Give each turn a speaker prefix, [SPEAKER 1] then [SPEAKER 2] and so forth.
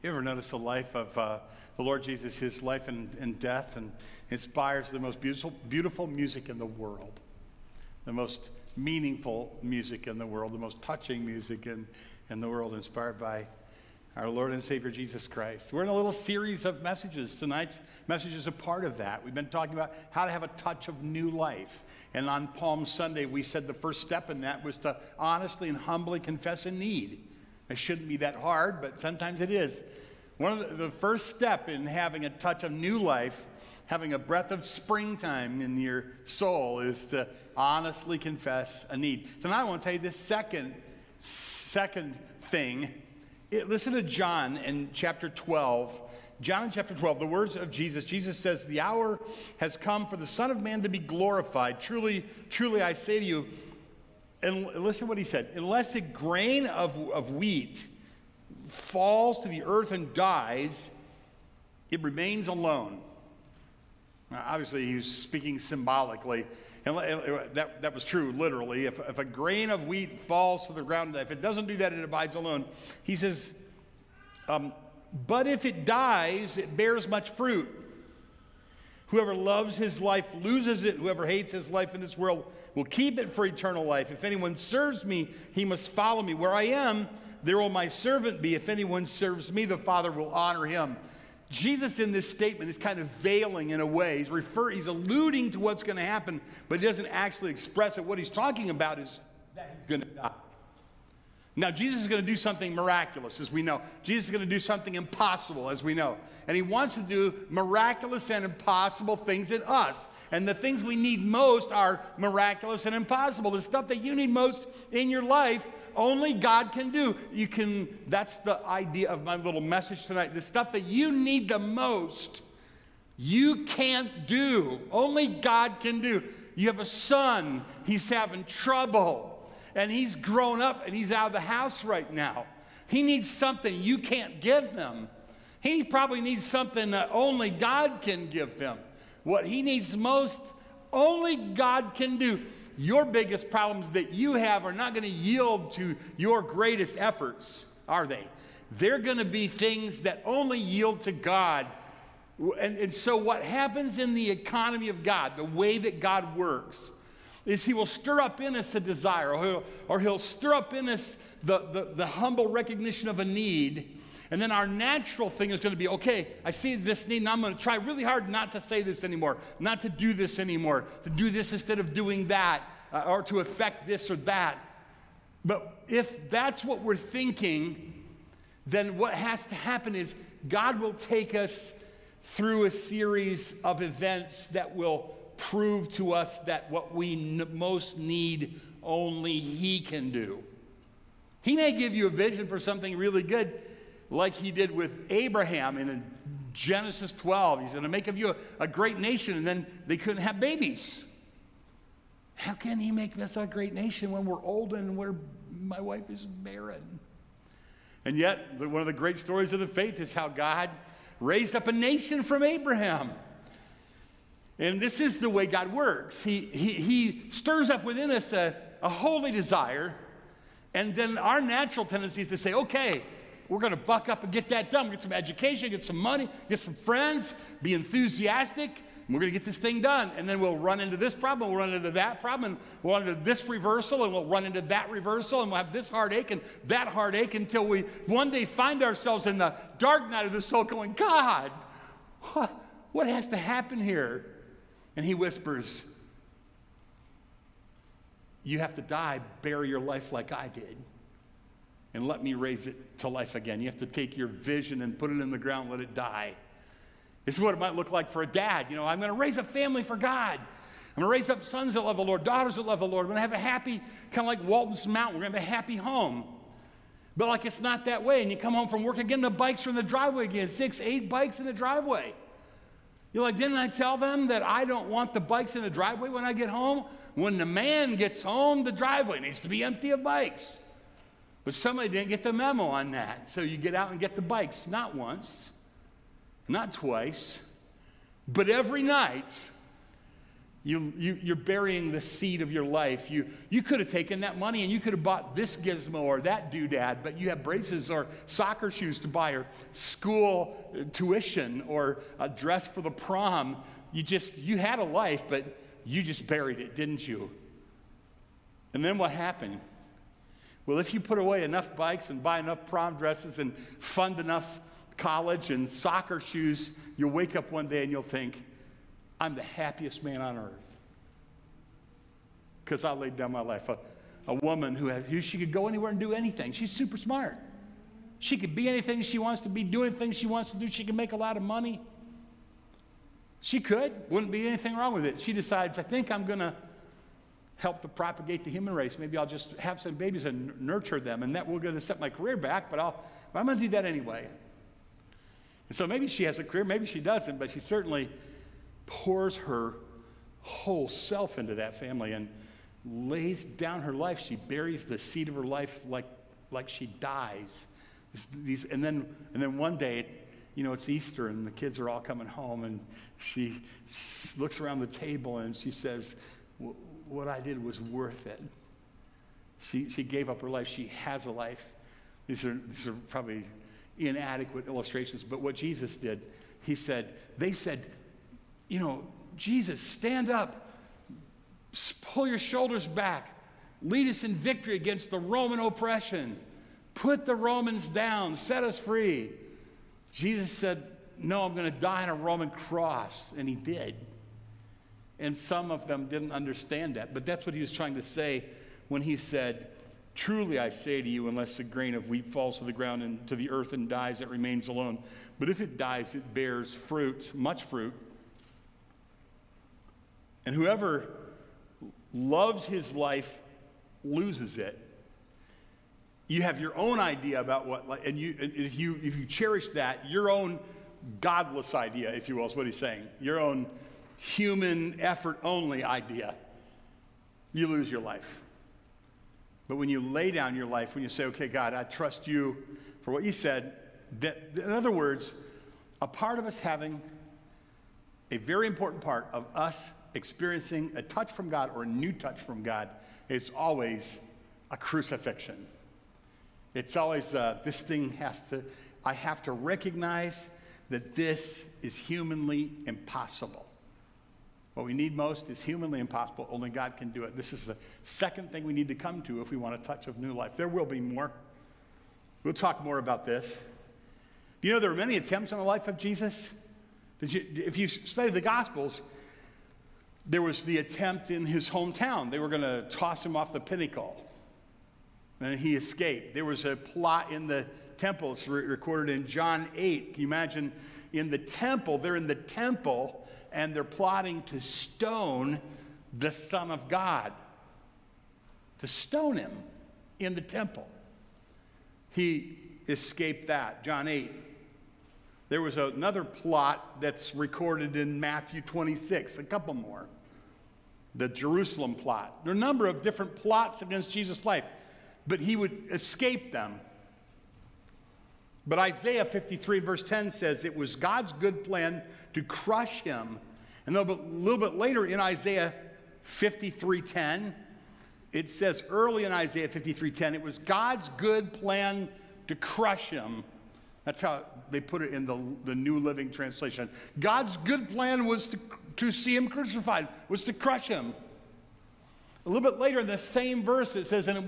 [SPEAKER 1] You ever notice the life of uh, the Lord Jesus, his life and, and death, and inspires the most beautiful, beautiful music in the world, the most meaningful music in the world, the most touching music in, in the world, inspired by our Lord and Savior Jesus Christ. We're in a little series of messages. Tonight's message is a part of that. We've been talking about how to have a touch of new life. And on Palm Sunday, we said the first step in that was to honestly and humbly confess a need. It shouldn't be that hard, but sometimes it is. One of the, the first step in having a touch of new life, having a breath of springtime in your soul, is to honestly confess a need. So now I want to tell you this second, second thing. It, listen to John in chapter 12. John in chapter 12, the words of Jesus. Jesus says, The hour has come for the Son of Man to be glorified. Truly, truly, I say to you, and listen what he said unless a grain of, of wheat falls to the earth and dies, it remains alone. Now, obviously, he was speaking symbolically. And that, that was true, literally. If, if a grain of wheat falls to the ground, if it doesn't do that, it abides alone. He says, um, but if it dies, it bears much fruit. Whoever loves his life loses it. Whoever hates his life in this world will keep it for eternal life. If anyone serves me, he must follow me. Where I am, there will my servant be. If anyone serves me, the Father will honor him. Jesus in this statement is kind of veiling in a way. He's, refer- he's alluding to what's going to happen, but he doesn't actually express it. What he's talking about is that he's going to die. Now, Jesus is going to do something miraculous, as we know. Jesus is going to do something impossible, as we know. And he wants to do miraculous and impossible things in us. And the things we need most are miraculous and impossible. The stuff that you need most in your life, only God can do. You can, that's the idea of my little message tonight. The stuff that you need the most, you can't do. Only God can do. You have a son, he's having trouble and he's grown up and he's out of the house right now. He needs something you can't give him. He probably needs something that only God can give him. What he needs most, only God can do. Your biggest problems that you have are not going to yield to your greatest efforts, are they? They're going to be things that only yield to God. And, and so, what happens in the economy of God, the way that God works, is he will stir up in us a desire, or he'll, or he'll stir up in us the, the, the humble recognition of a need. And then our natural thing is going to be okay, I see this need, and I'm going to try really hard not to say this anymore, not to do this anymore, to do this instead of doing that, uh, or to affect this or that. But if that's what we're thinking, then what has to happen is God will take us through a series of events that will prove to us that what we n- most need, only He can do. He may give you a vision for something really good, like He did with Abraham in Genesis 12. He's going to make of you a, a great nation, and then they couldn't have babies. How can He make us a great nation when we're old and where my wife is barren? And yet, one of the great stories of the faith is how God raised up a nation from Abraham. And this is the way God works. He, he, he stirs up within us a, a holy desire, and then our natural tendency is to say, okay, we're going to buck up and get that done. Get some education, get some money, get some friends, be enthusiastic. we're going to get this thing done. And then we'll run into this problem, we'll run into that problem, and we'll run into this reversal, and we'll run into that reversal, and we'll have this heartache and that heartache until we one day find ourselves in the dark night of the soul going, God, what, what has to happen here? And he whispers, You have to die, bury your life like I did, and let me raise it to life again. You have to take your vision and put it in the ground, let it die. This is what it might look like for a dad. You know, I'm going to raise a family for God. I'm going to raise up sons that love the Lord, daughters that love the Lord. We're going to have a happy, kind of like Walton's Mountain, we're going to have a happy home. But like it's not that way. And you come home from work again, the bikes are in the driveway again, six, eight bikes in the driveway. You're like, didn't I tell them that I don't want the bikes in the driveway when I get home? When the man gets home, the driveway needs to be empty of bikes. But somebody didn't get the memo on that. So you get out and get the bikes, not once, not twice, but every night You, you, you're burying the seed of your life. You, you could have taken that money and you could have bought this gizmo or that doodad, but you have braces or soccer shoes to buy or school tuition or a dress for the prom. You just, you had a life, but you just buried it, didn't you? And then what happened? Well, if you put away enough bikes and buy enough prom dresses and fund enough college and soccer shoes, you'll wake up one day and you'll think, I'm the happiest man on earth. Because I laid down my life. A, a woman who, has, who she could go anywhere and do anything. She's super smart. She could be anything she wants to be, do anything she wants to do. She can make a lot of money. She could. Wouldn't be anything wrong with it. She decides, I think I'm going to help to propagate the human race. Maybe I'll just have some babies and nurture them, and that will going to set my career back, but I'll, I'm going to do that anyway. And so maybe she has a career, maybe she doesn't, but she certainly pours her whole self into that family and lays down her life. She buries the seed of her life like, like she dies. These, and, then, and then one day, you know, it's Easter and the kids are all coming home, and she looks around the table and she says, What I did was worth it. She, she gave up her life. She has a life. These are, these are probably inadequate illustrations, but what Jesus did, he said, They said, you know, Jesus, stand up, pull your shoulders back, lead us in victory against the Roman oppression, put the Romans down, set us free. Jesus said, No, I'm going to die on a Roman cross. And he did. And some of them didn't understand that. But that's what he was trying to say when he said, Truly I say to you, unless a grain of wheat falls to the ground and to the earth and dies, it remains alone. But if it dies, it bears fruit, much fruit. And whoever loves his life loses it. You have your own idea about what, and you, if you, if you cherish that, your own godless idea, if you will, is what he's saying, your own human effort only idea, you lose your life. But when you lay down your life, when you say, okay, God, I trust you for what you said, that, in other words, a part of us having a very important part of us experiencing a touch from God or a new touch from God is always a crucifixion. It's always uh, this thing has to, I have to recognize that this is humanly impossible. What we need most is humanly impossible. Only God can do it. This is the second thing we need to come to if we want a touch of new life. There will be more. We'll talk more about this. You know there were many attempts on the life of Jesus? You, if you study the Gospels, there was the attempt in his hometown. They were going to toss him off the pinnacle. And he escaped. There was a plot in the temple. It's re- recorded in John 8. Can you imagine in the temple? They're in the temple and they're plotting to stone the Son of God. To stone him in the temple. He escaped that. John 8. There was another plot that's recorded in Matthew 26, a couple more the Jerusalem plot. There are a number of different plots against Jesus' life, but he would escape them. But Isaiah 53, verse 10 says it was God's good plan to crush him. And a little bit later in Isaiah 53:10, it says early in Isaiah 53:10, it was God's good plan to crush him. That's how they put it in the, the New Living Translation. God's good plan was to to see him crucified, was to crush him. A little bit later in the same verse, it says, and it was